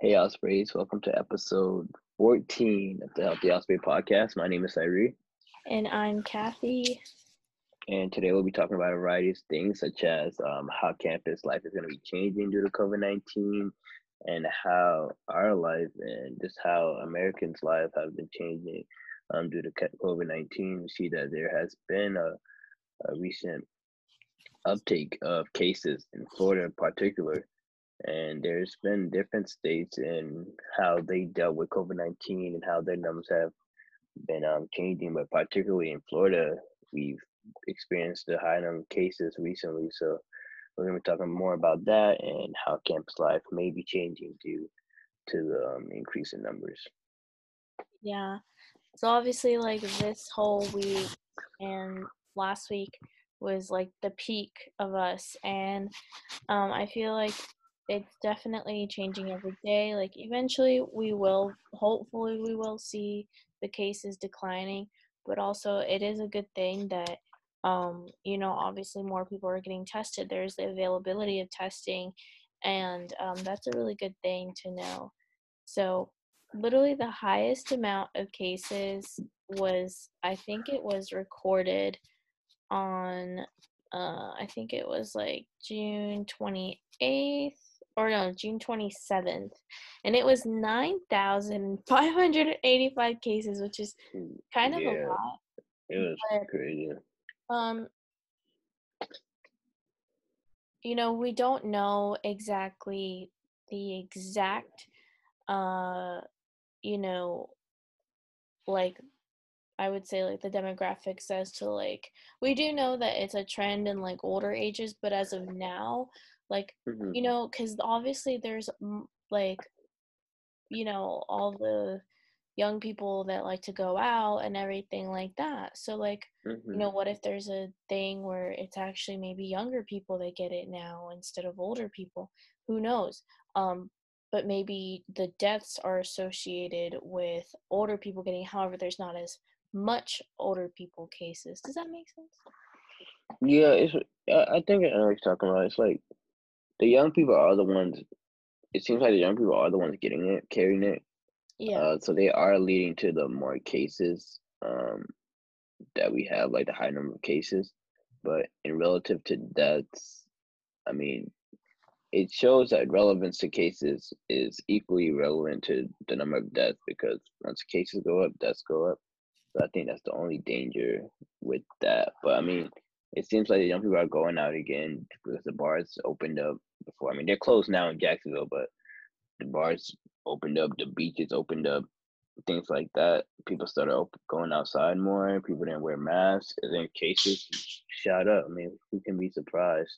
Hey, Ospreys. Welcome to episode 14 of the Healthy Osprey podcast. My name is Cyree. And I'm Kathy. And today we'll be talking about a variety of things, such as um, how campus life is going to be changing due to COVID 19 and how our life and just how Americans' life have been changing um, due to COVID 19. We see that there has been a, a recent uptake of cases in Florida in particular and there's been different states in how they dealt with COVID nineteen and how their numbers have been um, changing. But particularly in Florida, we've experienced a high number of cases recently. So we're going to be talking more about that and how campus life may be changing due to the um, increase in numbers. Yeah. So obviously, like this whole week and last week was like the peak of us, and um, I feel like it's definitely changing every day. Like eventually we will hopefully we will see the cases declining, but also it is a good thing that um you know obviously more people are getting tested. There's the availability of testing and um, that's a really good thing to know. So literally the highest amount of cases was I think it was recorded on uh, I think it was like June 28th or no, June 27th, and it was 9,585 cases, which is kind of yeah, a lot. It was but, crazy. Um, you know, we don't know exactly the exact, uh, you know, like I would say like the demographics as to like we do know that it's a trend in like older ages, but as of now, like mm-hmm. you know because obviously there's like you know all the young people that like to go out and everything like that. So like mm-hmm. you know what if there's a thing where it's actually maybe younger people that get it now instead of older people? Who knows? Um but maybe the deaths are associated with older people getting however there's not as much older people cases. Does that make sense? Yeah it's i think i know what you're talking about it's like the young people are the ones. It seems like the young people are the ones getting it, carrying it. Yeah. Uh, so they are leading to the more cases um, that we have, like the high number of cases. But in relative to deaths, I mean, it shows that relevance to cases is equally relevant to the number of deaths because once cases go up, deaths go up. So I think that's the only danger with that. But I mean, it seems like the young people are going out again because the bars opened up before. I mean, they're closed now in Jacksonville, but the bars opened up, the beaches opened up, things like that. People started op- going outside more. People didn't wear masks, and then cases shot up. I mean, who can be surprised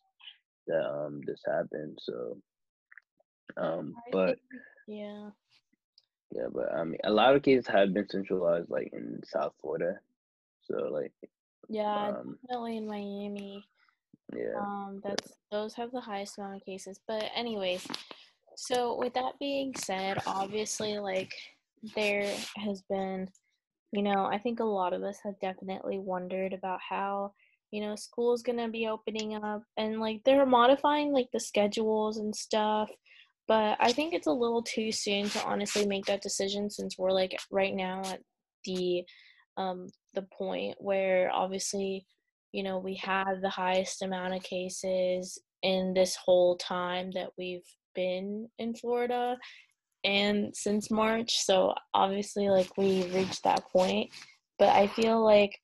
that um this happened? So, um, but yeah, yeah, but I mean, a lot of cases have been centralized, like in South Florida. So, like, yeah, um, definitely in Miami. Yeah. Um, that's those have the highest amount of cases. But anyways, so with that being said, obviously, like there has been, you know, I think a lot of us have definitely wondered about how you know school's gonna be opening up and like they're modifying like the schedules and stuff but i think it's a little too soon to honestly make that decision since we're like right now at the um the point where obviously you know we have the highest amount of cases in this whole time that we've been in Florida and since March so obviously like we reached that point but I feel like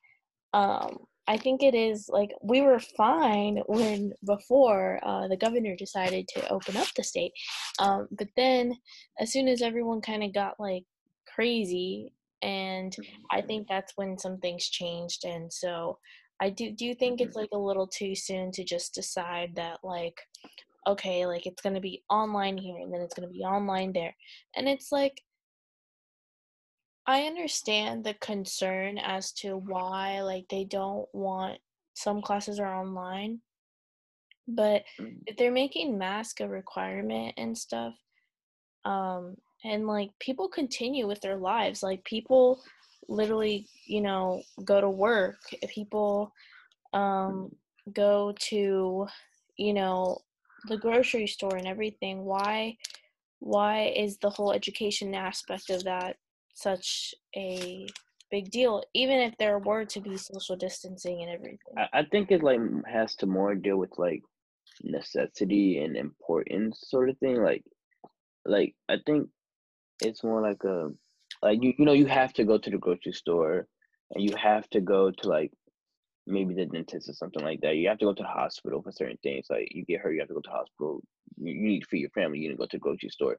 um I think it is like we were fine when before uh, the governor decided to open up the state, um, but then as soon as everyone kind of got like crazy, and I think that's when some things changed, and so I do do you think it's mm-hmm. like a little too soon to just decide that like okay, like it's going to be online here and then it's going to be online there. And it's like I understand the concern as to why like they don't want some classes are online. But mm. if they're making mask a requirement and stuff, um and like people continue with their lives, like people literally, you know, go to work. People um, go to, you know, the grocery store and everything. Why why is the whole education aspect of that such a big deal, even if there were to be social distancing and everything? I, I think it like has to more deal with like necessity and importance sort of thing. Like, like I think it's more like a like you you know you have to go to the grocery store and you have to go to like maybe the dentist or something like that. You have to go to the hospital for certain things. Like you get hurt, you have to go to the hospital. You, you need to feed your family. You need to go to the grocery store.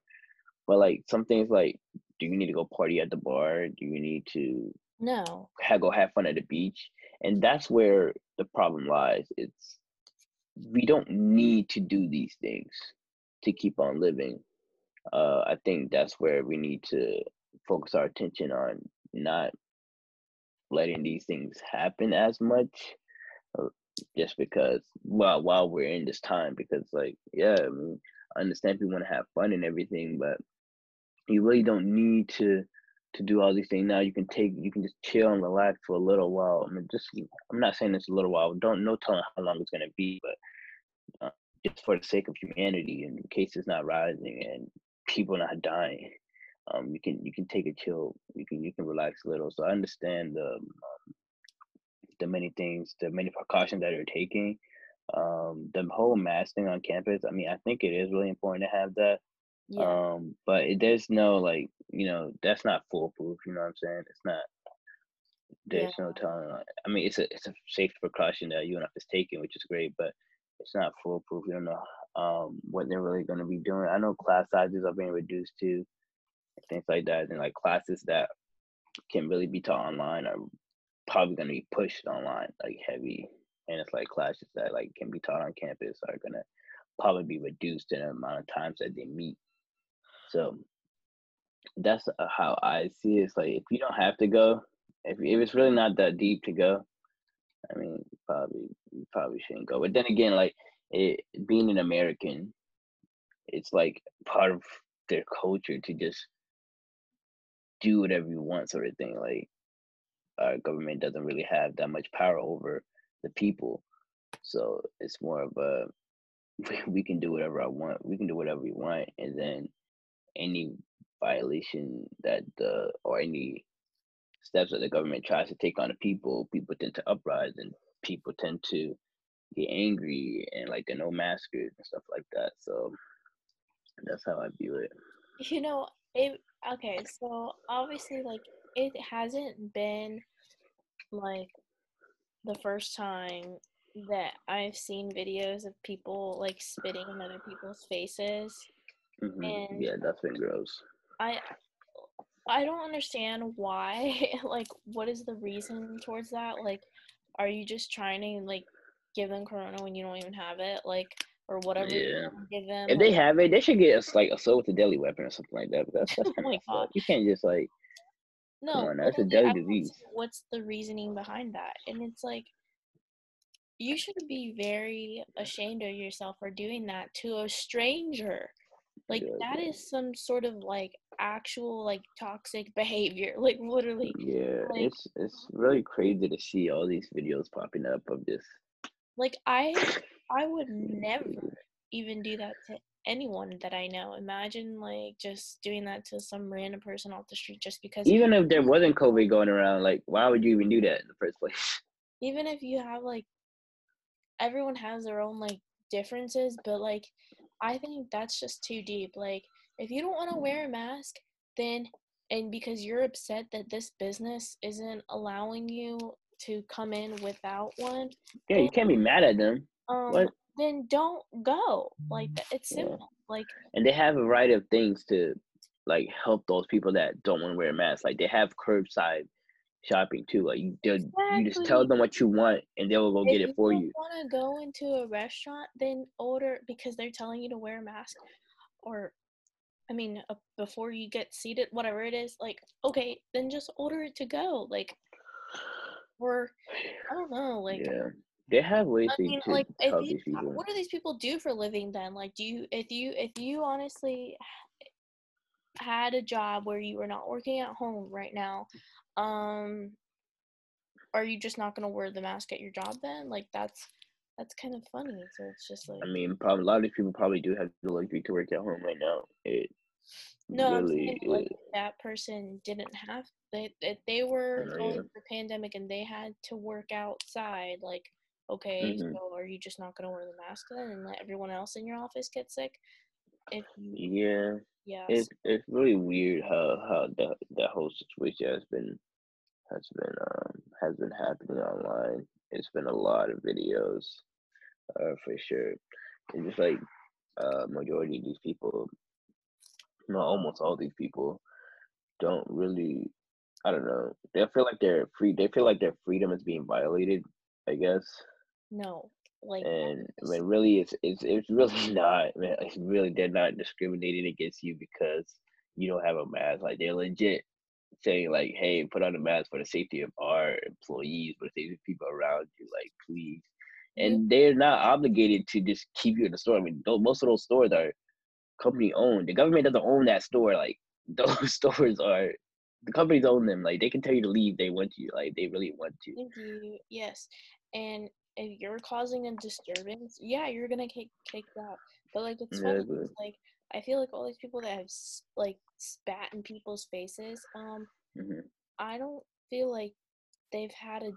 But like some things, like do you need to go party at the bar? Do you need to no have, go have fun at the beach? And that's where the problem lies. It's we don't need to do these things to keep on living. Uh, I think that's where we need to focus our attention on not letting these things happen as much uh, just because well while we're in this time because like yeah I, mean, I understand people want to have fun and everything but you really don't need to to do all these things. Now you can take you can just chill and relax for a little while. I mean just i'm not saying it's a little while. Don't no telling how long it's going to be but uh, just for the sake of humanity and cases not rising and people not dying um, you can you can take a chill, you can you can relax a little. So I understand the um, the many things, the many precautions that you're taking. Um, the whole mask thing on campus. I mean, I think it is really important to have that. Yeah. Um, but it, there's no like you know that's not foolproof. You know what I'm saying? It's not. There's yeah. no telling. I mean, it's a it's a safe precaution that UNF is taking, which is great, but it's not foolproof. You don't know um, what they're really going to be doing. I know class sizes are being reduced too things like that. And like classes that can really be taught online are probably going to be pushed online like heavy. And it's like classes that like can be taught on campus are going to probably be reduced in the amount of times that they meet. So that's uh, how I see it. It's like if you don't have to go, if if it's really not that deep to go, I mean, probably you probably shouldn't go. But then again, like it, being an American, it's like part of their culture to just do whatever you want sort of thing. Like our government doesn't really have that much power over the people. So it's more of a we can do whatever I want. We can do whatever we want, and then any violation that the or any steps that the government tries to take on the people, people tend to uprise and people tend to get angry and like the no maskers and stuff like that. So that's how I view it. You know, it okay, so obviously like it hasn't been like the first time that I've seen videos of people like spitting in other people's faces. Mm-hmm. And yeah, that's been gross. I I don't understand why. like, what is the reason towards that? Like, are you just trying to like give them corona when you don't even have it? Like, or whatever yeah. give them. If they have it, they should get us like assault with a deadly weapon or something like that. But that's, that's oh my You can't just like no, that's a deadly disease. What's the reasoning behind that? And it's like you should be very ashamed of yourself for doing that to a stranger. Like yeah, that yeah. is some sort of like actual like toxic behavior. Like literally. Yeah, like, it's it's really crazy to see all these videos popping up of this. Like I I would never mm. even do that to anyone that I know. Imagine like just doing that to some random person off the street just because. Even if there wasn't COVID going around, like why would you even do that in the first place? Even if you have like, everyone has their own like differences, but like, I think that's just too deep. Like, if you don't want to wear a mask, then and because you're upset that this business isn't allowing you to come in without one. Yeah, you can't be mad at them um, what? then don't go. Like it's simple. Yeah. Like and they have a variety of things to like help those people that don't want to wear a mask. Like they have curbside shopping too. Like you, exactly. you just tell them what you want, and they will go if get it for you. If you Want to go into a restaurant? Then order because they're telling you to wear a mask, or I mean, uh, before you get seated, whatever it is. Like okay, then just order it to go. Like or I don't know. Like yeah. They have ways I mean, to like, these people. What do these people do for a living then? Like, do you if you if you honestly had a job where you were not working at home right now, um, are you just not gonna wear the mask at your job then? Like, that's that's kind of funny. So it's just like. I mean, probably a lot of these people probably do have the luxury to work at home right now. It No, really saying, like, that person didn't have that. they they were going yeah. through pandemic and they had to work outside. Like, okay, mm-hmm. so are you just not going to wear the mask then and let everyone else in your office get sick? If you, yeah, yeah, it's it's really weird how how that that whole situation has been has been um has been happening online. It's been a lot of videos, uh, for sure. It's just like uh majority of these people no, almost all these people don't really I don't know. They feel like they're free they feel like their freedom is being violated, I guess. No. Like and mean really it's it's it's really not man, it's really they're not discriminating against you because you don't have a mask. Like they're legit saying like, hey, put on a mask for the safety of our employees, for the safety of people around you, like please. And they're not obligated to just keep you in the store. I mean, most of those stores are company owned. The government doesn't own that store. Like those stores are the companies own them. Like they can tell you to leave. They want you. Like they really want you. Thank you. Yes, and if you're causing a disturbance, yeah, you're gonna get kicked out. But like it's funny. Yeah, like I feel like all these people that have like spat in people's faces. Um, mm-hmm. I don't feel like they've had a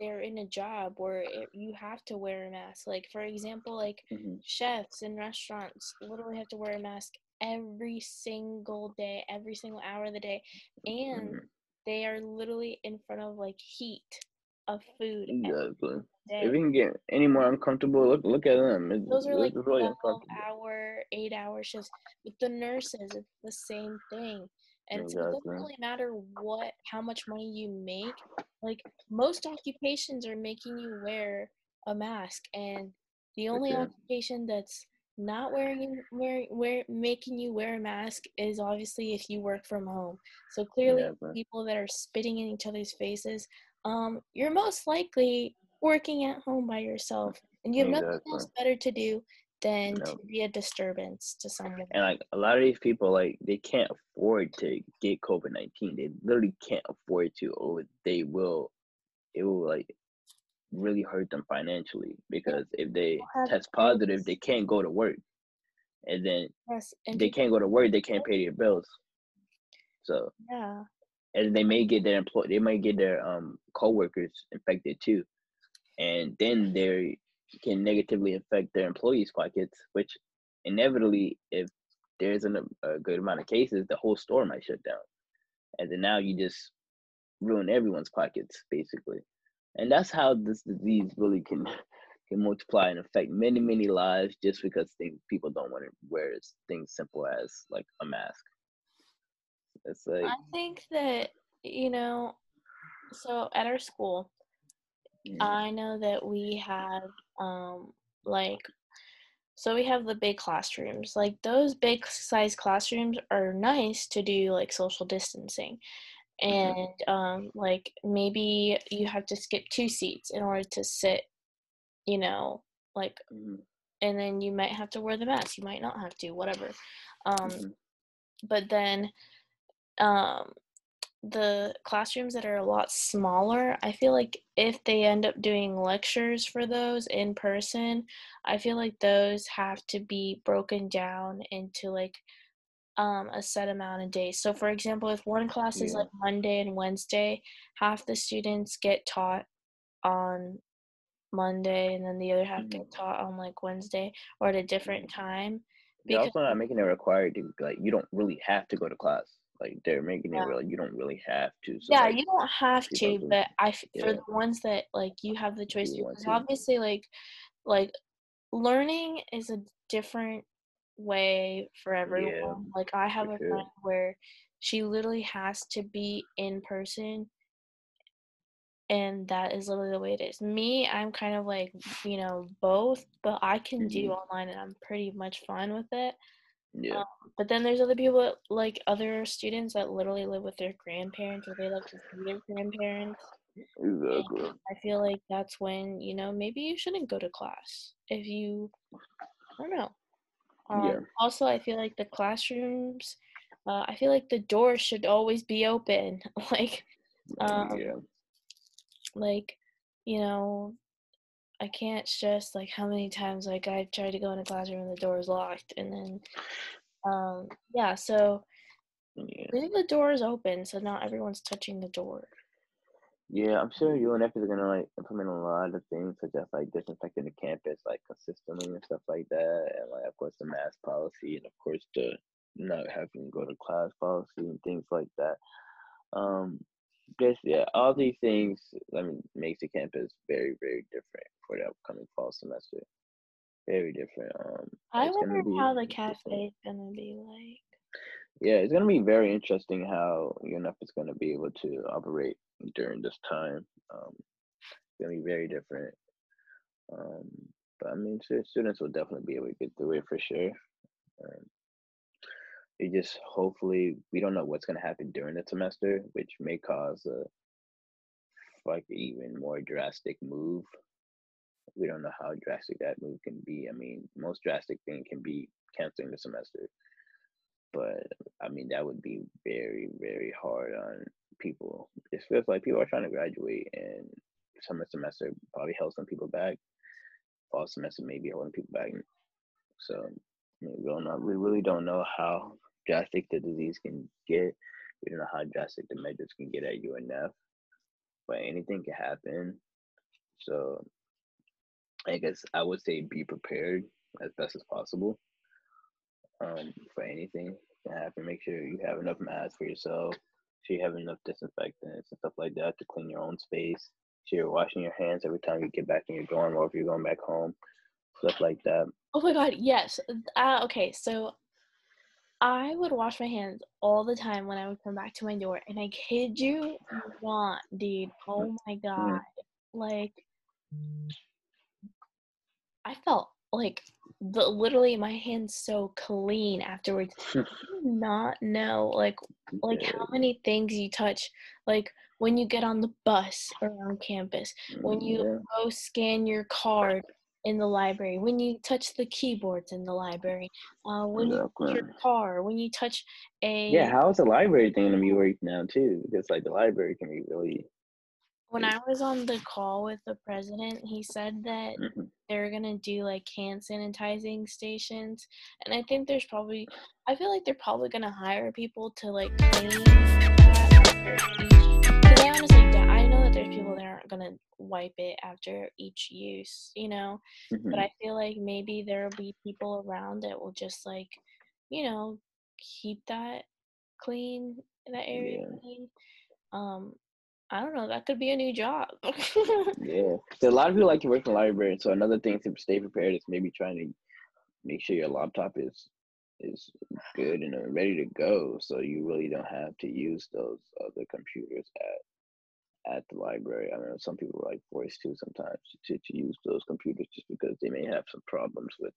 they're in a job where it, you have to wear a mask. Like for example, like mm-hmm. chefs in restaurants literally have to wear a mask every single day, every single hour of the day, and mm-hmm. they are literally in front of like heat of food. Exactly. If you can get any more uncomfortable, look look at them. It's, Those are like really hour, eight hour shifts. With the nurses, it's the same thing. And exactly. it doesn't really matter what how much money you make. Like most occupations are making you wear a mask and the only okay. occupation that's not wearing wearing wear making you wear a mask is obviously if you work from home. So clearly yeah, people that are spitting in each other's faces, um, you're most likely working at home by yourself and you have exactly. nothing else better to do than to be a disturbance to someone. And like a lot of these people, like they can't afford to get COVID nineteen. They literally can't afford to, or they will. It will like really hurt them financially because if they test positive, they can't go to work, and then yes, and they can't go to work. They can't pay their bills. So yeah, and they may get their employ. They might get their um coworkers infected too, and then they're can negatively affect their employees' pockets, which inevitably, if there isn't a, a good amount of cases, the whole store might shut down. And then now you just ruin everyone's pockets, basically. And that's how this disease really can can multiply and affect many, many lives just because things people don't want to wear things simple as like a mask. It's like I think that, you know, so at our school, I know that we have um like so we have the big classrooms. Like those big size classrooms are nice to do like social distancing. Mm-hmm. And um like maybe you have to skip two seats in order to sit, you know, like mm-hmm. and then you might have to wear the mask. You might not have to, whatever. Um mm-hmm. but then um the classrooms that are a lot smaller, I feel like if they end up doing lectures for those in person, I feel like those have to be broken down into like um, a set amount of days. So, for example, if one class is like Monday and Wednesday, half the students get taught on Monday and then the other half mm-hmm. get taught on like Wednesday or at a different mm-hmm. time. They're also not making it required to like you don't really have to go to class. Like they're making yeah. it real. You don't really have to. So, yeah, like, you don't have to, but I yeah. for the ones that like you have the choice because obviously like like learning is a different way for everyone. Yeah, like I have a sure. friend where she literally has to be in person and that is literally the way it is. Me, I'm kind of like, you know, both, but I can mm-hmm. do online and I'm pretty much fine with it. Yeah. Um, but then there's other people that, like other students that literally live with their grandparents or they like to see their grandparents. Exactly. And I feel like that's when, you know, maybe you shouldn't go to class if you I don't know. Um, yeah. also I feel like the classrooms uh, I feel like the doors should always be open. like um yeah. like, you know, I can't stress like how many times like I tried to go in a classroom and the door is locked and then Um, yeah, so yeah. leave the doors open so not everyone's touching the door. Yeah, I'm sure UNF is gonna like implement a lot of things such as like disinfecting the campus like consistently and stuff like that, and like of course the mask policy, and of course the not having to go to class policy and things like that. Um, guess yeah, all these things I mean makes the campus very very different for the upcoming fall semester. Very different. Um, I wonder how the cafe is gonna be like. Yeah, it's gonna be very interesting how UNF is gonna be able to operate during this time. Um, it's gonna be very different. Um, but I mean, students will definitely be able to get through it for sure. Um, it just hopefully we don't know what's gonna happen during the semester, which may cause a like even more drastic move. We don't know how drastic that move can be. I mean, most drastic thing can be canceling the semester but I mean that would be very very hard on people. It feels like people are trying to graduate, and summer semester probably held some people back. Fall semester maybe holding people back. So I mean, we don't know. We really don't know how drastic the disease can get. We don't know how drastic the measures can get at UNF, but anything can happen. So I guess I would say be prepared as best as possible um, for anything to happen. Make sure you have enough masks for yourself. Sure you have enough disinfectants and stuff like that to clean your own space. Sure you're washing your hands every time you get back in your dorm or if you're going back home. Stuff like that. Oh my god, yes. Uh, okay, so I would wash my hands all the time when I would come back to my door, and I kid you not, dude. Oh my god, like I felt like the literally my hands so clean afterwards. not know like like how many things you touch like when you get on the bus around campus, when you go scan your card in the library, when you touch the keyboards in the library, uh, when you touch your car, when you touch a yeah. How is the library thing gonna be working now too? Because like the library can be really when I was on the call with the president, he said that mm-hmm. they're gonna do like hand sanitizing stations, and I think there's probably, I feel like they're probably gonna hire people to like clean wipe it after each use, you know. Mm-hmm. But I feel like maybe there will be people around that will just like, you know, keep that clean, that area yeah. clean. Um, I don't know. That could be a new job. yeah, a lot of people like to work in the library. So another thing to stay prepared is maybe trying to make sure your laptop is is good and ready to go, so you really don't have to use those other computers at at the library. I know some people like voice too sometimes to, to use those computers just because they may have some problems with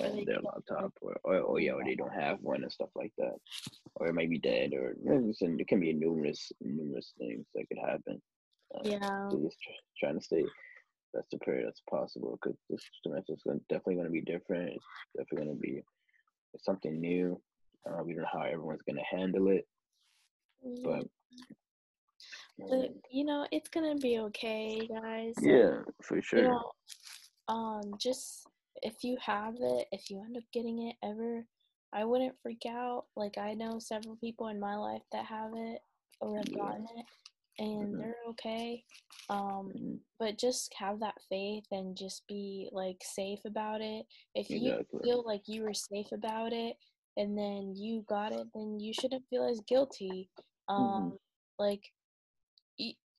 um, their laptop or, or, or yeah, or they don't have one and stuff like that, or it might be dead, or it can be numerous numerous things that could happen. Uh, yeah, so just trying to stay best prepared as possible because this semester is definitely going to be different. It's definitely going to be something new. Uh, we don't know how everyone's going to handle it, but. But you know, it's gonna be okay, guys. Yeah, for sure. You know, um, just if you have it, if you end up getting it ever, I wouldn't freak out. Like I know several people in my life that have it or have gotten it and mm-hmm. they're okay. Um mm-hmm. but just have that faith and just be like safe about it. If you feel like you were safe about it and then you got it, then you shouldn't feel as guilty. Mm-hmm. Um mm-hmm. like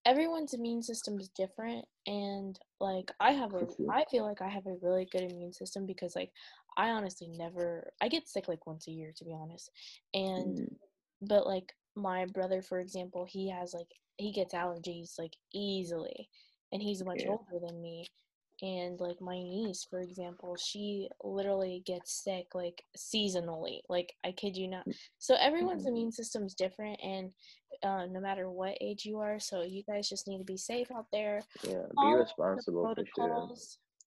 everyone's immune system is different and like i have a i feel like i have a really good immune system because like i honestly never i get sick like once a year to be honest and mm. but like my brother for example he has like he gets allergies like easily and he's much yeah. older than me and like my niece for example she literally gets sick like seasonally like i kid you not mm. so everyone's mm-hmm. immune system's different and uh, no matter what age you are so you guys just need to be safe out there yeah be responsible for sure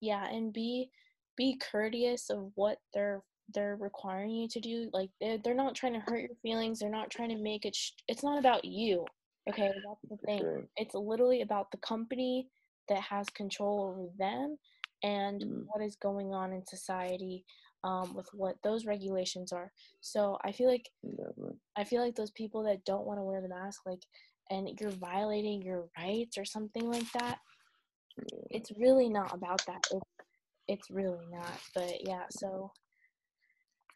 yeah and be be courteous of what they're they're requiring you to do like they're, they're not trying to hurt your feelings they're not trying to make it sh- it's not about you okay that's the thing sure. it's literally about the company that has control over them and mm. what is going on in society um, with what those regulations are. So I feel like Definitely. I feel like those people that don't want to wear the mask, like, and you're violating your rights or something like that. Yeah. It's really not about that. It's, it's really not. But yeah, so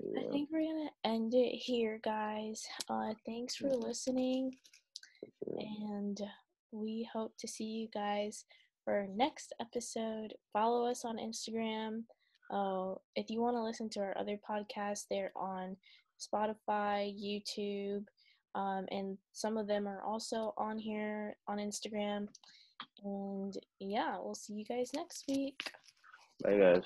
yeah. I think we're gonna end it here, guys. Uh, thanks for listening, and we hope to see you guys for our next episode. Follow us on Instagram. Uh, if you want to listen to our other podcasts, they're on Spotify, YouTube, um, and some of them are also on here on Instagram. And yeah, we'll see you guys next week. Bye, guys.